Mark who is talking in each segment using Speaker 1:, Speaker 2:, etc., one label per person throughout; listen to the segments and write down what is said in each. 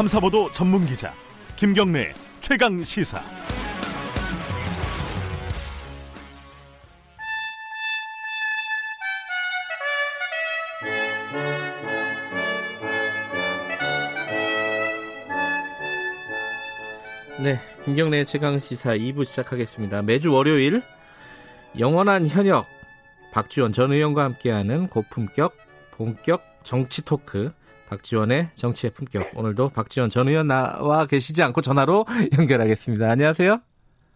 Speaker 1: 탐사보도 전문 기자 김경래 최강 시사.
Speaker 2: 네, 김경래 최강 시사 2부 시작하겠습니다. 매주 월요일 영원한 현역 박지원 전 의원과 함께하는 고품격 본격 정치 토크 박지원의 정치의 품격 오늘도 박지원 전 의원 나와 계시지 않고 전화로 연결하겠습니다. 안녕하세요.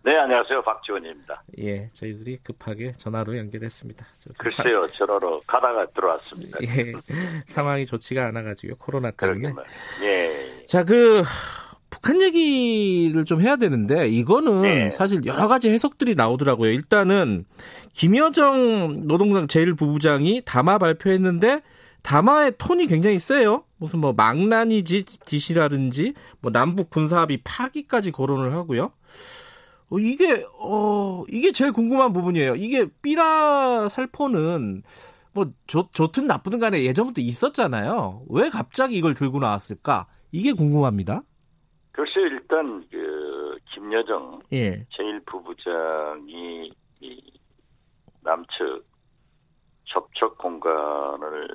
Speaker 3: 네, 안녕하세요. 박지원입니다.
Speaker 2: 예, 저희들이 급하게 전화로 연결했습니다.
Speaker 3: 글쎄요, 전화로 가다가 들어왔습니다.
Speaker 2: 예, 상황이 좋지가 않아가지고 코로나 때문에.
Speaker 3: 예.
Speaker 2: 자, 그 북한 얘기를 좀 해야 되는데 이거는
Speaker 3: 네.
Speaker 2: 사실 여러 가지 해석들이 나오더라고요. 일단은 김여정 노동당 제1부부장이 담화 발표했는데 담화의 톤이 굉장히 세요. 무슨 뭐 망난이지 지시라든지 뭐 남북 군사합의 파기까지 거론을 하고요. 어, 이게 어 이게 제일 궁금한 부분이에요. 이게 삐라 살포는 뭐 좋, 좋든 나쁘든 간에 예전부터 있었잖아요. 왜 갑자기 이걸 들고 나왔을까? 이게 궁금합니다.
Speaker 3: 글쎄 일단 그 김여정
Speaker 2: 예.
Speaker 3: 제1부부장이 이 남측 접촉 공간을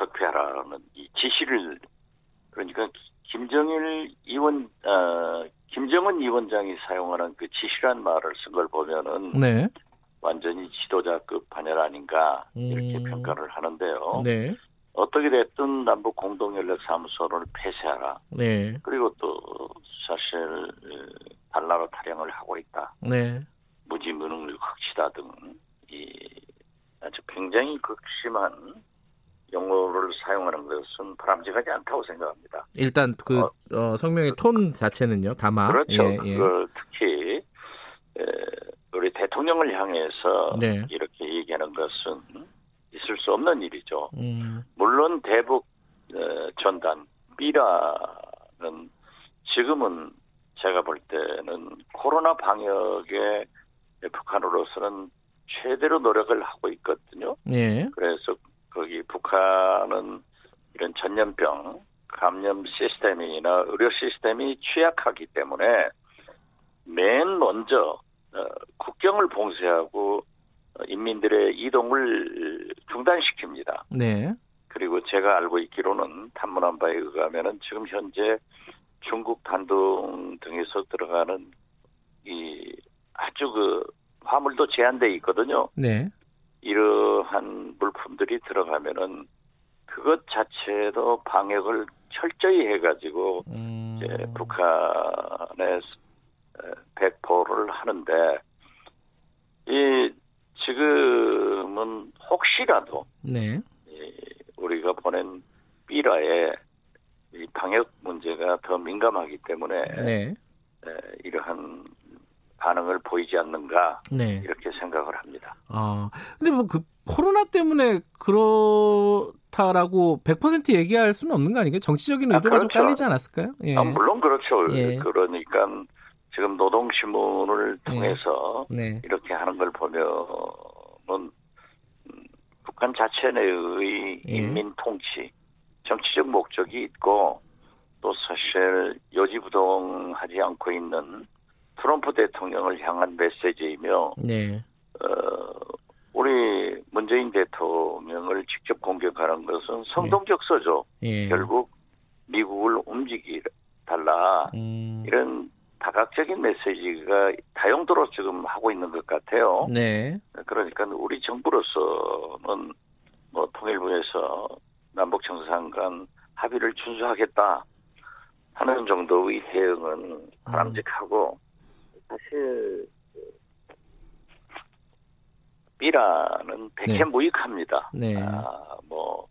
Speaker 3: 적폐하라는 이 지시를 그러니까 김정일 위원 아 김정은 위원장이 사용하는 그 지시란 말을 쓴 걸 보면은
Speaker 2: 네.
Speaker 3: 완전히 지도자급 반열 아닌가 이렇게
Speaker 2: 음.
Speaker 3: 평가를 하는데요.
Speaker 2: 네.
Speaker 3: 어떻게 됐든 남북 공동연락사무소를 폐쇄하라.
Speaker 2: 네.
Speaker 3: 그리고 또 사실 어, 달나라 타령을 하고 있다.
Speaker 2: 네.
Speaker 3: 무지무능을 흑시다 등 이 아주 굉장히 극심한 용어를 사용하는 것은 바람직하지 않다고 생각합니다.
Speaker 2: 일단 그
Speaker 3: 어.
Speaker 2: 어, 성명의 톤 자체는요. 담아.
Speaker 3: 그렇죠.
Speaker 2: 예, 예.
Speaker 3: 특히 에, 우리 대통령을 향해서
Speaker 2: 네.
Speaker 3: 이렇게 얘기하는 것은 있을 수 없는 일이죠.
Speaker 2: 음.
Speaker 3: 물론 대북 어, 전단 B라는 지금은 제가 볼 때는 코로나 방역에 북한으로서는 최대로 노력을 하고 있거든요.
Speaker 2: 예.
Speaker 3: 그래서 거기 북한은 이런 전염병 감염 시스템이나 의료 시스템이 취약하기 때문에 맨 먼저 어, 국경을 봉쇄하고 어, 인민들의 이동을 중단시킵니다.
Speaker 2: 네.
Speaker 3: 그리고 제가 알고 있기로는 탐문한 바에 의하면은 지금 현재 중국 단둥 등에서 들어가는 이 아주 그 화물도 제한돼 있거든요.
Speaker 2: 네.
Speaker 3: 이러한 물품들이 들어가면은 그것 자체도 방역을 철저히 해가지고
Speaker 2: 음.
Speaker 3: 이제 북한에 배포를 하는데 이 지금은 혹시라도
Speaker 2: 네.
Speaker 3: 이 우리가 보낸 삐라에 이 방역 문제가 더 민감하기 때문에
Speaker 2: 네.
Speaker 3: 에, 이러한 반응을 보이지 않는가
Speaker 2: 네.
Speaker 3: 이렇게 생각을 합니다.
Speaker 2: 아. 근데 뭐 그 코로나 때문에 그 렇다라고 100% 얘기할 수는 없는 거 아니에요? 정치적인
Speaker 3: 아,
Speaker 2: 의도가 좀
Speaker 3: 그렇죠.
Speaker 2: 깔리지 않았을까요? 예.
Speaker 3: 아, 물론 그렇죠.
Speaker 2: 예.
Speaker 3: 그러니까 지금 노동신문을
Speaker 2: 예.
Speaker 3: 통해서
Speaker 2: 네.
Speaker 3: 이렇게 하는 걸 보면은 음, 북한 자체 내의
Speaker 2: 예.
Speaker 3: 인민 통치, 정치적 목적이 있고 또 사실 요지부동하지 않고 있는 트럼프 대통령을 향한 메시지이며
Speaker 2: 네.
Speaker 3: 어, 우리 문재인 대통령을 직접 공격하는 것은 성동격서죠.
Speaker 2: 예.
Speaker 3: 결국 미국을 움직이 달라
Speaker 2: 음.
Speaker 3: 이런 다각적인 메시지가 다용도로 지금 하고 있는 것 같아요.
Speaker 2: 네.
Speaker 3: 그러니까 우리 정부로서는 뭐 통일부에서 남북 정상 간 합의를 준수하겠다 하는 정도의 대응은 바람직하고 사실 B라는 백해 무익합니다.
Speaker 2: 네.
Speaker 3: 아, 뭐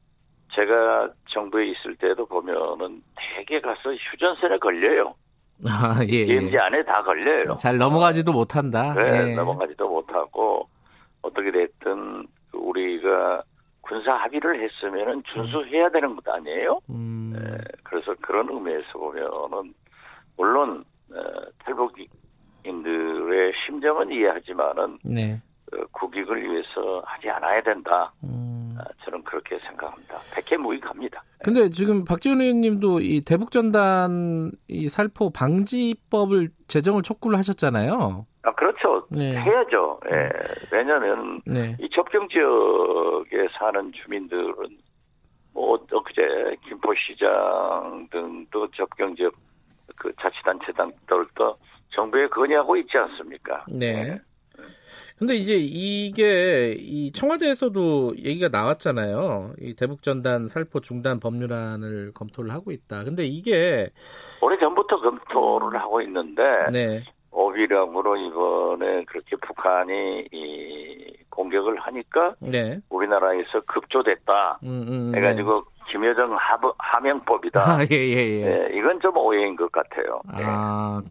Speaker 3: 제가 정부에 있을 때도 보면은 대개 가서 휴전선에 걸려요.
Speaker 2: 아, 예. 예.
Speaker 3: 안에 다 걸려요.
Speaker 2: 잘 넘어가지도 못한다.
Speaker 3: 네,
Speaker 2: 예.
Speaker 3: 넘어가지도 못하고 어떻게 됐든 우리가 군사 합의를 했으면은 준수해야 되는 것 아니에요?
Speaker 2: 음.
Speaker 3: 에, 그래서 그런 의미에서 보면은 물론 어, 탈북인들의 심정은 이해하지만은
Speaker 2: 네.
Speaker 3: 어, 국익을 위해서 하지 않아야 된다.
Speaker 2: 음.
Speaker 3: 아, 저는 그렇게 생각합니다. 백해무익합니다.
Speaker 2: 근데 지금 박지원 의원님도 이 대북전단 이 살포 방지법을 제정을 촉구를 하셨잖아요.
Speaker 3: 아 그렇죠.
Speaker 2: 네.
Speaker 3: 해야죠. 예. 왜냐하면
Speaker 2: 네.
Speaker 3: 이 접경 지역에 사는 주민들은 뭐 엊그제 김포시장 등도 접경 지역 그 자치단체장들도 정부에 건의하고 있지 않습니까?
Speaker 2: 네. 근데 이제 이게 이 청와대에서도 얘기가 나왔잖아요. 이 대북전단 살포 중단 법률안을 검토를 하고 있다. 근데 이게
Speaker 3: 오래 전부터 검토를 하고 있는데
Speaker 2: 네.
Speaker 3: 오비령으로 이번에 그렇게 북한이 이 공격을 하니까
Speaker 2: 네.
Speaker 3: 우리나라에서 급조됐다.
Speaker 2: 음, 음,
Speaker 3: 해가지고 김여정 하부, 하명법이다.
Speaker 2: 아, 예, 예, 예.
Speaker 3: 네, 이건 좀 오해인 것 같아요. 네.
Speaker 2: 아,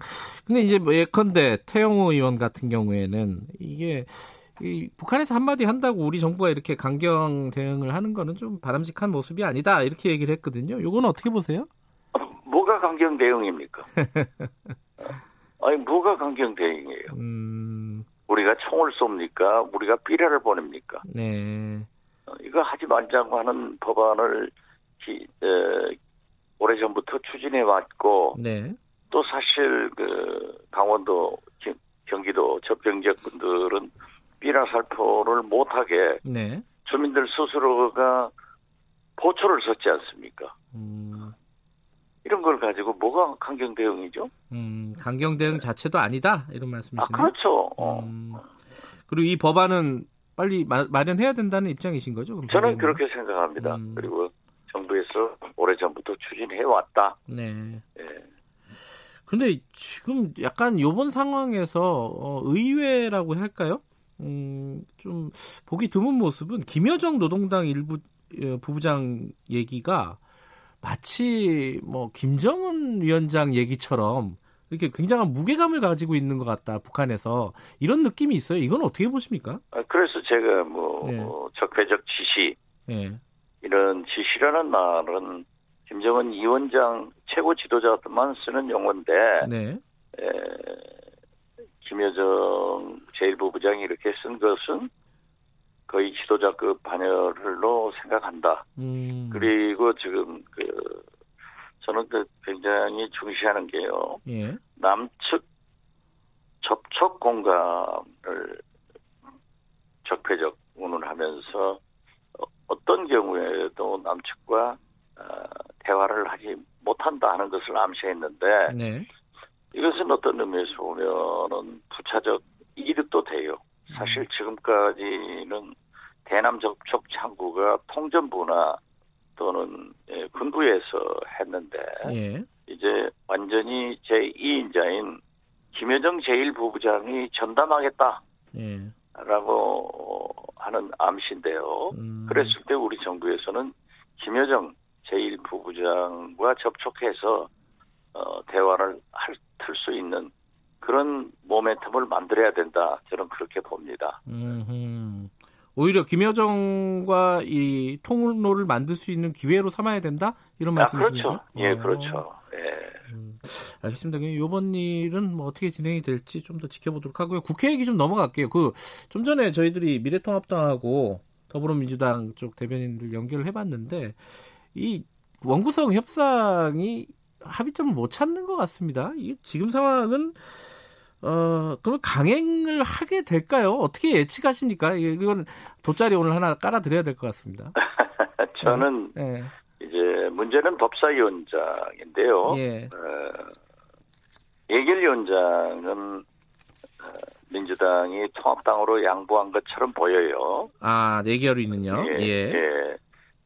Speaker 2: 근데 이제 뭐 예컨대 태영호 의원 같은 경우에는 이게 이 북한에서 한마디 한다고 우리 정부가 이렇게 강경 대응을 하는 거는 좀 바람직한 모습이 아니다 이렇게 얘기를 했거든요. 요건 어떻게 보세요?
Speaker 3: 뭐가 강경 대응입니까? 아니 뭐가 강경 대응이에요?
Speaker 2: 음,
Speaker 3: 우리가 총을 쏩니까? 우리가 삐라를 보냅니까?
Speaker 2: 네,
Speaker 3: 어, 이거 하지 말자고 하는 법안을 기, 에, 오래전부터 추진해 왔고
Speaker 2: 네,
Speaker 3: 또 사실 그 강원도 경, 경기도 접경 지역분들은 삐라 살포를 못하게
Speaker 2: 네,
Speaker 3: 주민들 스스로가 보초를 섰지 않습니까?
Speaker 2: 음,
Speaker 3: 이런 걸 가지고 뭐가 강경 대응이죠?
Speaker 2: 음, 강경 대응 자체도 아니다 이런
Speaker 3: 아
Speaker 2: 말씀이시네요.
Speaker 3: 그렇죠. 어.
Speaker 2: 음, 그리고 이 법안은 빨리 마, 마련해야 된다는 입장이신 거죠?
Speaker 3: 저는? 그렇게 생각합니다.
Speaker 2: 음.
Speaker 3: 그리고 오래전부터 추진해 왔다.
Speaker 2: 네.
Speaker 3: 예.
Speaker 2: 근데 지금 약간 요번 상황에서 어, 의외라고 할까요? 음, 좀 보기 드문 모습은 김여정 노동당 일부 어, 부부장 얘기가 마치 뭐 김정은 위원장 얘기처럼 이렇게 굉장한 무게감을 가지고 있는 것 같다 북한에서 이런 느낌이 있어요. 이건 어떻게 보십니까?
Speaker 3: 아, 그래서 제가 뭐
Speaker 2: 네.
Speaker 3: 어, 적폐적 지시
Speaker 2: 예,
Speaker 3: 이런 지시라는 말은 김정은 위원장 최고 지도자만 쓰는 용어인데
Speaker 2: 네,
Speaker 3: 에, 김여정 제1부부장이 이렇게 쓴 것은 거의 지도자급 반열로 생각한다.
Speaker 2: 음,
Speaker 3: 그리고 지금 그 저는 그 굉장히 중시하는 게요.
Speaker 2: 예,
Speaker 3: 남측 접촉 공간을 적폐적 운운하면서 어, 어떤 경우에도 남측과 어, 대화를 하지 못한다 하는 것을 암시했는데
Speaker 2: 네,
Speaker 3: 이것은 어떤 의미에서 보면은 부차적 이득도 돼요. 사실 지금까지는 대남 접촉 창구가 통전부나 또는 예, 군부에서 했는데
Speaker 2: 예,
Speaker 3: 이제 완전히 제2인자인 김여정 제1부부장이 전담하겠다라고
Speaker 2: 예,
Speaker 3: 하는 암시인데요.
Speaker 2: 음,
Speaker 3: 그랬을 때 우리 정부에서는 김여정 제1 부부장과 접촉해서 어, 대화를 틀수 있는 그런 모멘텀을 만들어야 된다. 저는 그렇게 봅니다.
Speaker 2: 음흠. 오히려 김여정과 이 통로를 만들 수 있는 기회로 삼아야 된다 이런
Speaker 3: 아,
Speaker 2: 말씀이십니까?
Speaker 3: 그렇죠. 예,
Speaker 2: 어,
Speaker 3: 그렇죠. 예.
Speaker 2: 음, 알겠습니다. 이번 일은 뭐 어떻게 진행이 될지 좀 더 지켜보도록 하고요. 국회 얘기 좀 넘어갈게요. 그 좀 전에 저희들이 미래통합당하고 더불어민주당 쪽 대변인들 연결을 해봤는데 이 원구성 협상이 합의점을 못 찾는 것 같습니다. 이 지금 상황은 어, 그럼 강행을 하게 될까요? 어떻게 예측하십니까? 이- 이건 돗자리 오늘 하나 깔아 드려야 될 것 같습니다.
Speaker 3: 저는
Speaker 2: 예,
Speaker 3: 이제 문제는 법사위원장인데요.
Speaker 2: 예,
Speaker 3: 어, 예결위원장은 어, 민주당이 통합당으로 양보한 것처럼 보여요.
Speaker 2: 아, 내결위는요?
Speaker 3: 예,
Speaker 2: 예,
Speaker 3: 예.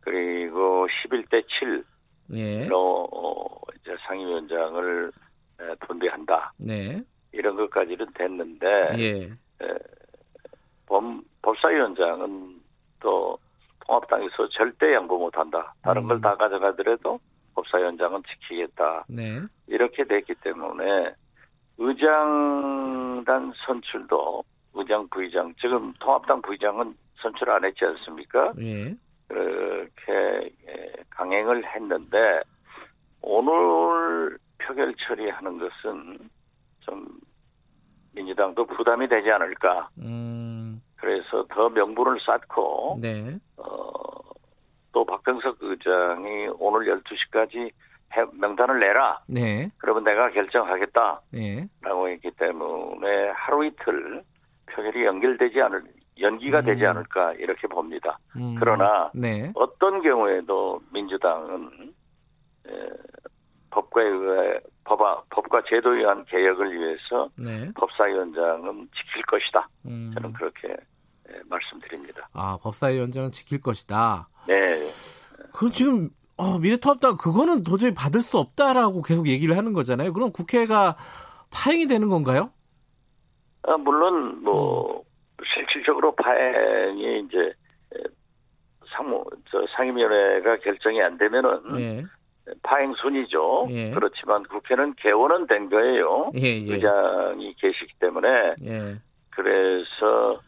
Speaker 3: 그리고 11대 7로
Speaker 2: 예,
Speaker 3: 어, 이제 상임위원장을 에, 분배한다.
Speaker 2: 네,
Speaker 3: 이런 것까지는 됐는데
Speaker 2: 예,
Speaker 3: 법, 법사위원장은 또 통합당에서 절대 양보 못한다. 다른
Speaker 2: 음.
Speaker 3: 걸다 가져가더라도 법사위원장은 지키겠다.
Speaker 2: 네,
Speaker 3: 이렇게 됐기 때문에 의장단 선출도 의장 부의장 지금 통합당 부의장은 선출 안 했지 않습니까?
Speaker 2: 예,
Speaker 3: 그렇게 예, 강행을 했는데 오늘 표결 처리하는 것은 좀 민주당도 부담이 되지 않을까.
Speaker 2: 음,
Speaker 3: 그래서 더 명분을 쌓고
Speaker 2: 네,
Speaker 3: 어, 박병석 의장이 오늘 12시까지 명단을 내라.
Speaker 2: 네.
Speaker 3: 그러면 내가 결정하겠다.
Speaker 2: 네.
Speaker 3: 라고 했기 때문에 하루 이틀 표결이 연결되지 않을 연기가
Speaker 2: 음.
Speaker 3: 되지 않을까 이렇게 봅니다.
Speaker 2: 음,
Speaker 3: 그러나
Speaker 2: 네.
Speaker 3: 어떤 경우에도 민주당은 에, 법과 의해 법아, 법과 제도에 의한 개혁을 위해서
Speaker 2: 네.
Speaker 3: 법사위원장은 지킬 것이다.
Speaker 2: 음.
Speaker 3: 저는 그렇게 에, 말씀드립니다.
Speaker 2: 아, 법사위원장은 지킬 것이다.
Speaker 3: 네,
Speaker 2: 그럼 지금 어, 미래통합당 그거는 도저히 받을 수 없다라고 계속 얘기를 하는 거잖아요. 그럼 국회가 파행이 되는 건가요?
Speaker 3: 아, 물론 뭐 실질적으로 파행이 이제 에, 상무 저 상임위원회가 결정이 안 되면은
Speaker 2: 예.
Speaker 3: 파행 순이죠.
Speaker 2: 예.
Speaker 3: 그렇지만 국회는 개원은 된 거예요.
Speaker 2: 예, 예.
Speaker 3: 의장이 계시기 때문에
Speaker 2: 예.
Speaker 3: 그래서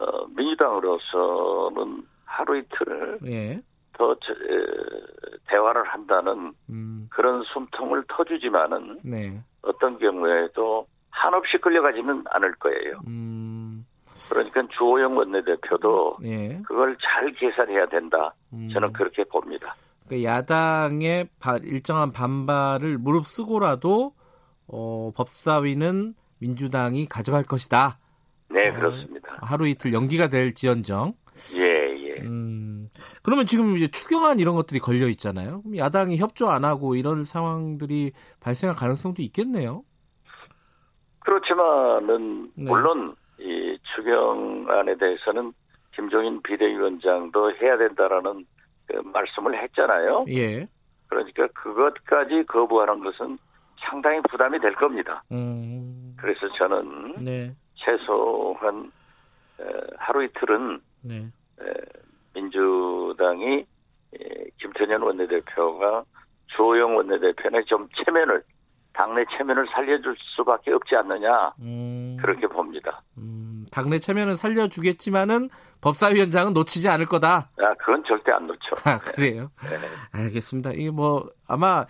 Speaker 3: 어, 민주당으로서는 하루 이틀
Speaker 2: 예.
Speaker 3: 더 저, 에, 대화를 한다는
Speaker 2: 음.
Speaker 3: 그런 숨통을 터주지만은
Speaker 2: 네.
Speaker 3: 어떤 경우에도 한없이 끌려가지는 않을 거예요.
Speaker 2: 음.
Speaker 3: 그러니까 주호영 원내대표도
Speaker 2: 예.
Speaker 3: 그걸 잘 계산해야 된다.
Speaker 2: 음.
Speaker 3: 저는 그렇게 봅니다.
Speaker 2: 그러니까 야당의 바- 일정한 반발을 무릅쓰고라도 어, 법사위는 민주당이 가져갈 것이다.
Speaker 3: 네,
Speaker 2: 어,
Speaker 3: 그렇습니다.
Speaker 2: 하루 이틀 연기가 될지언정.
Speaker 3: 예, 예.
Speaker 2: 음, 그러면 지금 이제 추경안 이런 것들이 걸려 있잖아요. 그럼 야당이 협조 안 하고 이런 상황들이 발생할 가능성도 있겠네요.
Speaker 3: 그렇지만은
Speaker 2: 네.
Speaker 3: 물론 이 추경안에 대해서는 김종인 비대위원장도 해야 된다라는 그 말씀을 했잖아요.
Speaker 2: 예.
Speaker 3: 그러니까 그것까지 거부하는 것은 상당히 부담이 될 겁니다.
Speaker 2: 음,
Speaker 3: 그래서 저는
Speaker 2: 네.
Speaker 3: 최소한 에, 하루 이틀은
Speaker 2: 네.
Speaker 3: 에, 민주당이 에, 김태년 원내대표가 주호영 원내대표의 좀 체면을 당내 체면을 살려줄 수밖에 없지 않느냐
Speaker 2: 음,
Speaker 3: 그렇게 봅니다.
Speaker 2: 음, 당내 체면은 살려주겠지만은 법사위원장은 놓치지 않을 거다.
Speaker 3: 아 그건 절대 안 놓죠.
Speaker 2: 아, 그래요?
Speaker 3: 네.
Speaker 2: 알겠습니다. 이게 뭐, 아마,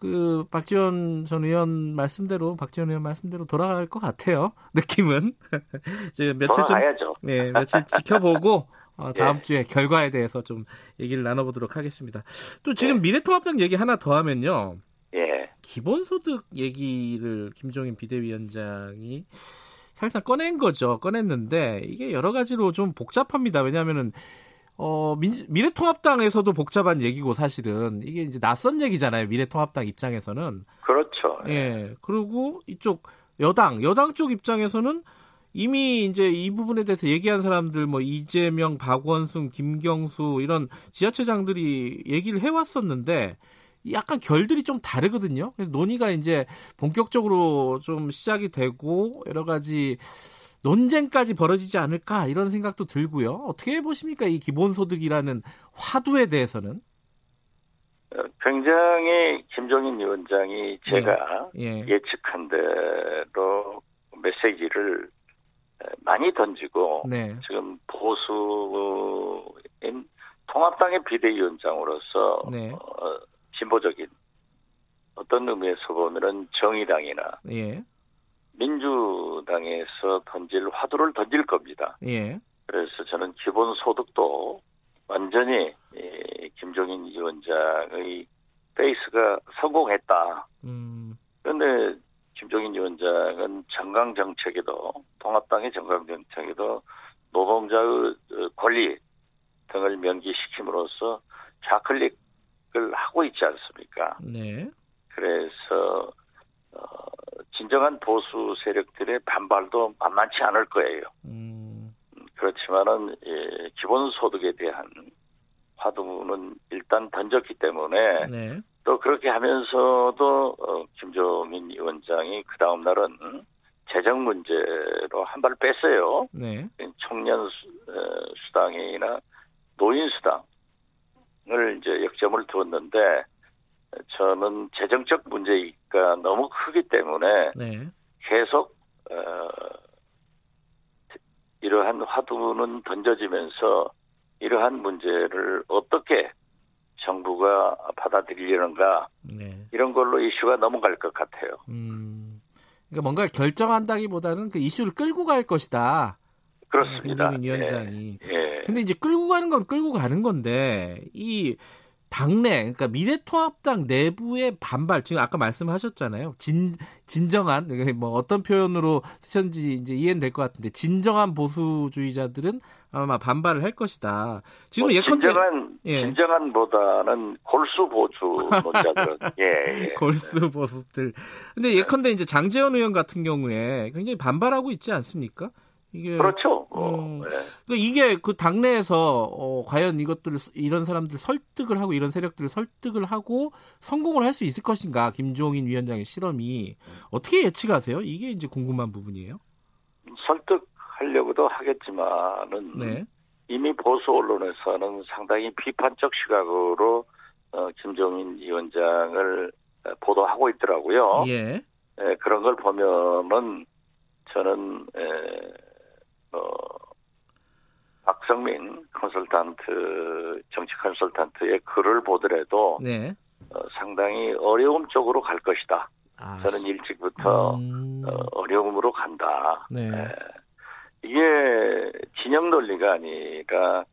Speaker 2: 그, 박지원 전 의원 말씀대로, 박지원 의원 말씀대로 돌아갈 것 같아요. 느낌은. 이제 며칠 좀,
Speaker 3: 돌아가야죠.
Speaker 2: 네, 며칠 지켜보고, 어, 다음
Speaker 3: 예.
Speaker 2: 주에 결과에 대해서 좀 얘기를 나눠보도록 하겠습니다. 또 지금
Speaker 3: 예.
Speaker 2: 미래통합당 얘기 하나 더 하면요.
Speaker 3: 예.
Speaker 2: 기본소득 얘기를 김종인 비대위원장이 사실상 꺼낸 거죠. 꺼냈는데 이게 여러 가지로 좀 복잡합니다. 왜냐하면은 어 민, 미래통합당에서도 복잡한 얘기고 사실은 이게 이제 낯선 얘기잖아요. 미래통합당 입장에서는
Speaker 3: 그렇죠.
Speaker 2: 예 그리고 이쪽 여당 여당 쪽 입장에서는 이미 이제 이 부분에 대해서 얘기한 사람들 뭐 이재명, 박원순, 김경수 이런 지자체장들이 얘기를 해왔었는데 약간 결들이 좀 다르거든요. 그래서 논의가 이제 본격적으로 좀 시작이 되고 여러 가지 논쟁까지 벌어지지 않을까 이런 생각도 들고요. 어떻게 보십니까 이 기본소득이라는 화두에 대해서는?
Speaker 3: 어, 굉장히 김종인 위원장이 제가
Speaker 2: 예,
Speaker 3: 예 측한 대로 메시지를 에, 많이 던지고
Speaker 2: 네,
Speaker 3: 지금 보수인 통합당의 비대위원장으로서
Speaker 2: 네.
Speaker 3: 어, 진보적인 어떤 의미에서 보면은 정의당이나
Speaker 2: 예,
Speaker 3: 민주당에서 던질 화두를 던질 겁니다.
Speaker 2: 예,
Speaker 3: 그래서 저는 기본소득도 완전히 이 김종인 위원장의 베이스가 성공했다.
Speaker 2: 음,
Speaker 3: 그런데 김종인 위원장은 정강 정책에도 통합당의 정강 정책에도 노동자의 어, 권리 등을 명기시킴으로써 좌클릭 을 하고 있지 않습니까?
Speaker 2: 네,
Speaker 3: 그래서 어, 진정한 보수 세력들의 반발도 만만치 않을 거예요.
Speaker 2: 음,
Speaker 3: 그렇지만은 예, 기본소득에 대한 화두는 일단 던졌기 때문에
Speaker 2: 네,
Speaker 3: 또 그렇게 하면서도 어, 김종인 위원장이 그 다음 날은 재정 문제로 한 발 뺐어요.
Speaker 2: 네,
Speaker 3: 청년 수, 어, 수당이나 노인 수당 을 이제 역점을 두었는데 저는 재정적 문제가 너무 크기 때문에
Speaker 2: 네,
Speaker 3: 계속 어, 이러한 화두는 던져지면서 이러한 문제를 어떻게 정부가 받아들이려는가
Speaker 2: 네.
Speaker 3: 이런 걸로 이슈가 넘어갈 것 같아요.
Speaker 2: 음, 그러니까 뭔가 결정한다기보다는 그 이슈를 끌고 갈 것이다.
Speaker 3: 그렇습니다.
Speaker 2: 김종인 위원장이.
Speaker 3: 예.
Speaker 2: 근데 이제 끌고 가는 건 끌고 가는 건데 이 당내 그러니까 미래통합당 내부의 반발 지금 아까 말씀하셨잖아요. 진 진정한 뭐 어떤 표현으로 쓰셨는지 이제 이해는 될 것 같은데 진정한 보수주의자들은 아마 반발을 할 것이다. 지금
Speaker 3: 뭐
Speaker 2: 예컨대
Speaker 3: 진정한
Speaker 2: 예.
Speaker 3: 진정한보다는 골수 보수론자들은 예, 예.
Speaker 2: 골수 보수들. 근데 예컨대 이제 장재원 의원 같은 경우에 굉장히 반발하고 있지 않습니까? 이게
Speaker 3: 그렇죠. 어,
Speaker 2: 음.
Speaker 3: 예.
Speaker 2: 그러니까 이게 그 당내에서 어, 과연 이것들을 이런 사람들 설득을 하고 이런 세력들을 설득을 하고 성공을 할 수 있을 것인가 김종인 위원장의 실험이 어떻게 예측하세요? 이게 이제 궁금한 부분이에요.
Speaker 3: 설득하려고도 하겠지만은
Speaker 2: 네,
Speaker 3: 이미 보수 언론에서는 상당히 비판적 시각으로 어, 김종인 위원장을 어, 보도하고 있더라고요.
Speaker 2: 예,
Speaker 3: 예, 그런 걸 보면은 저는 에, 어, 박성민 컨설턴트 정치 컨설턴트의 글을 보더라도
Speaker 2: 네.
Speaker 3: 어, 상당히 어려움 쪽으로 갈 것이다.
Speaker 2: 아,
Speaker 3: 저는 일찍부터
Speaker 2: 음,
Speaker 3: 어, 어려움으로 간다.
Speaker 2: 네,
Speaker 3: 에, 이게 진영 논리가 아니라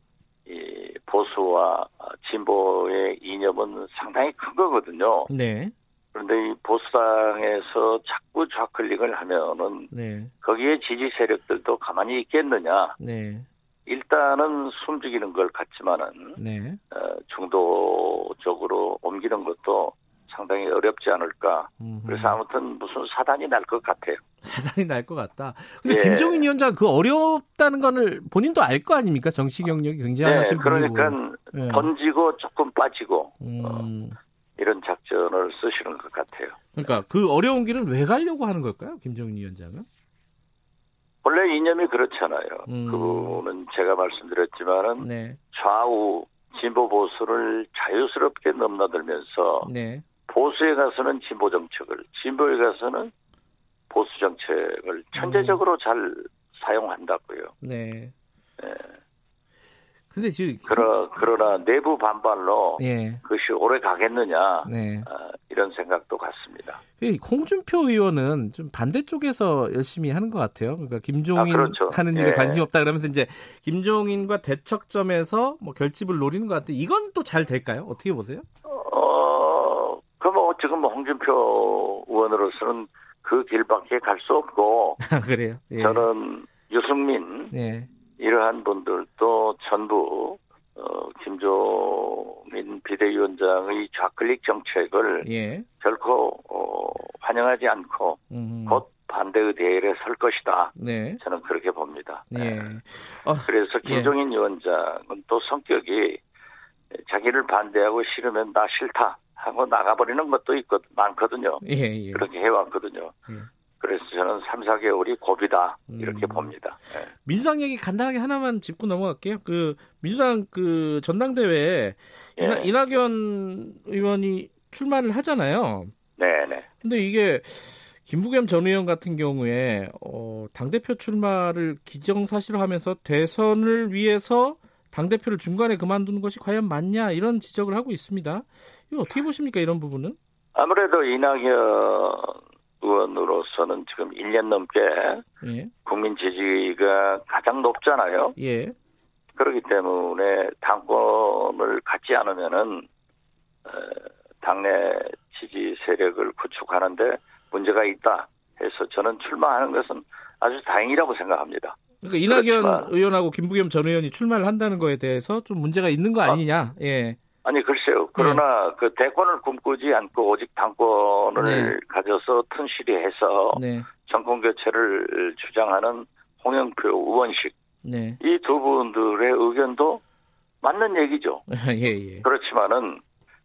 Speaker 3: 이 보수와 진보의 이념은 상당히 큰 거거든요.
Speaker 2: 네,
Speaker 3: 그런데 이 보수당에서 자꾸 좌클릭을 하면은
Speaker 2: 네,
Speaker 3: 거기에 지지 세력들도 가만히 있겠느냐?
Speaker 2: 네,
Speaker 3: 일단은 숨죽이는 것 같지만은
Speaker 2: 네.
Speaker 3: 어, 중도적으로 옮기는 것도 상당히 어렵지 않을까.
Speaker 2: 음흠.
Speaker 3: 그래서 아무튼 무슨 사단이 날 것 같아요.
Speaker 2: 사단이 날 것 같다. 근데
Speaker 3: 예.
Speaker 2: 김종인 위원장 그 어렵다는 거를 본인도 알 거 아닙니까? 정치 경력이
Speaker 3: 네,
Speaker 2: 굉장하신 분이고.
Speaker 3: 그러니까
Speaker 2: 예.
Speaker 3: 던지고 조금 빠지고 어,
Speaker 2: 음,
Speaker 3: 이런 작전을 쓰시는 것 같아요.
Speaker 2: 그러니까 그 어려운 길은 왜 가려고 하는 걸까요? 김종인 위원장은?
Speaker 3: 원래 이념이 그렇잖아요.
Speaker 2: 음.
Speaker 3: 그 부분은 제가 말씀드렸지만은
Speaker 2: 네,
Speaker 3: 좌우 진보 보수를 자유스럽게 넘나들면서
Speaker 2: 네.
Speaker 3: 보수에 가서는 진보 정책을, 진보에 가서는 보수 정책을 천재적으로 잘 사용한다고요.
Speaker 2: 네.
Speaker 3: 예.
Speaker 2: 근데 지금
Speaker 3: 그러, 그러나 내부 반발로
Speaker 2: 예.
Speaker 3: 그것이 오래 가겠느냐
Speaker 2: 네.
Speaker 3: 아, 이런 생각도 같습니다.
Speaker 2: 그 홍준표 의원은 좀 반대쪽에서 열심히 하는 것 같아요. 그러니까 김종인
Speaker 3: 아, 그렇죠.
Speaker 2: 하는 일에
Speaker 3: 예.
Speaker 2: 관심이 없다 그러면서 이제 김종인과 대척점에서 뭐 결집을 노리는 것 같은데 이건 또 잘 될까요? 어떻게 보세요?
Speaker 3: 어, 그뭐 지금 뭐 홍준표 의원으로서는 그 길밖에 갈 수 없고
Speaker 2: 아, 그래요. 예.
Speaker 3: 저는 유승민
Speaker 2: 네.
Speaker 3: 이러한 분들도 전부 어, 김종인 비대위원장의 좌클릭 정책을
Speaker 2: 예.
Speaker 3: 결코 어, 환영하지 않고
Speaker 2: 음.
Speaker 3: 곧 반대의 대열에 설 것이다.
Speaker 2: 네.
Speaker 3: 저는 그렇게 봅니다.
Speaker 2: 예.
Speaker 3: 네.
Speaker 2: 어,
Speaker 3: 그래서 김종인 위원장은 또 성격이 자기를 반대하고 싫으면 나 싫다 하고 나가버리는 것도 있거 많거든요.
Speaker 2: 예, 예.
Speaker 3: 그렇게 해왔거든요.
Speaker 2: 예.
Speaker 3: 그래서 저는 3, 4개월이 고비다 이렇게
Speaker 2: 음.
Speaker 3: 봅니다. 예.
Speaker 2: 민주당 얘기 간단하게 하나만 짚고 넘어갈게요. 그 민주당 그 전당대회에
Speaker 3: 예.
Speaker 2: 이낙, 이낙연 의원이 출마를 하잖아요.
Speaker 3: 네 네.
Speaker 2: 근데 이게 김부겸 전 의원 같은 경우에 어, 당 대표 출마를 기정사실화하면서 대선을 위해서 당 대표를 중간에 그만두는 것이 과연 맞냐 이런 지적을 하고 있습니다. 이거 어떻게 보십니까 이런 부분은?
Speaker 3: 아무래도 이낙연 의원으로서는 지금 1년 넘게
Speaker 2: 예,
Speaker 3: 국민 지지가 가장 높잖아요.
Speaker 2: 예,
Speaker 3: 그렇기 때문에 당권을 갖지 않으면은 어, 당내 지지 세력을 구축하는데 문제가 있다 해서 저는 출마하는 것은 아주 다행이라고 생각합니다.
Speaker 2: 그러니까 이낙연
Speaker 3: 그렇지만-
Speaker 2: 의원하고 김부겸 전 의원이 출마를 한다는 거에 대해서 좀 문제가 있는 거 아니냐? 예,
Speaker 3: 아니 글쎄요. 그러나 그 대권을 꿈꾸지 않고 오직 당권을
Speaker 2: 네.
Speaker 3: 가져서 튼실히해서
Speaker 2: 네,
Speaker 3: 정권 교체를 주장하는 홍영표 의원식
Speaker 2: 네,
Speaker 3: 이두 분들의 의견도 맞는 얘기죠.
Speaker 2: 예, 예,
Speaker 3: 그렇지만은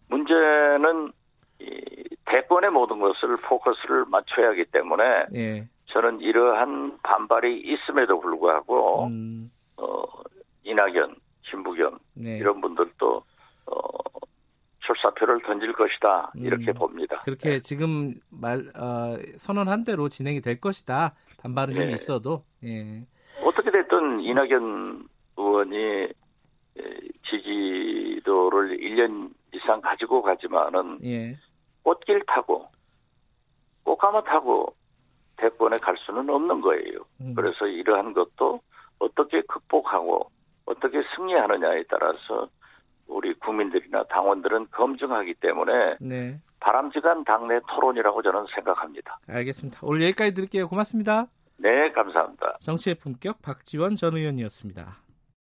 Speaker 3: 문제는 이 대권의 모든 것을 포커스를 맞춰야 하기 때문에
Speaker 2: 예,
Speaker 3: 저는 이러한 반발이 있음에도 불구하고
Speaker 2: 음,
Speaker 3: 어, 이낙연, 김부겸
Speaker 2: 네.
Speaker 3: 이런 분들도 어, 출사표를 던질 것이다 이렇게
Speaker 2: 음,
Speaker 3: 봅니다.
Speaker 2: 그렇게 지금 말 어, 선언한 대로 진행이 될 것이다. 반발은 좀
Speaker 3: 예.
Speaker 2: 있어도 예.
Speaker 3: 어떻게 됐든 이낙연 의원이 에, 지지도를 1년 이상 가지고 가지만은
Speaker 2: 예.
Speaker 3: 꽃길 타고 꽃가마 타고 대권에 갈 수는 없는 거예요.
Speaker 2: 음.
Speaker 3: 그래서 이러한 것도 어떻게 극복하고 어떻게 승리하느냐에 따라서 우리 국민들이나 당원들은 검증하기 때문에
Speaker 2: 네.
Speaker 3: 바람직한 당내 토론이라고 저는 생각합니다.
Speaker 2: 알겠습니다. 오늘 여기까지 드릴게요. 고맙습니다.
Speaker 3: 네, 감사합니다.
Speaker 2: 정치의 품격 박지원 전 의원이었습니다.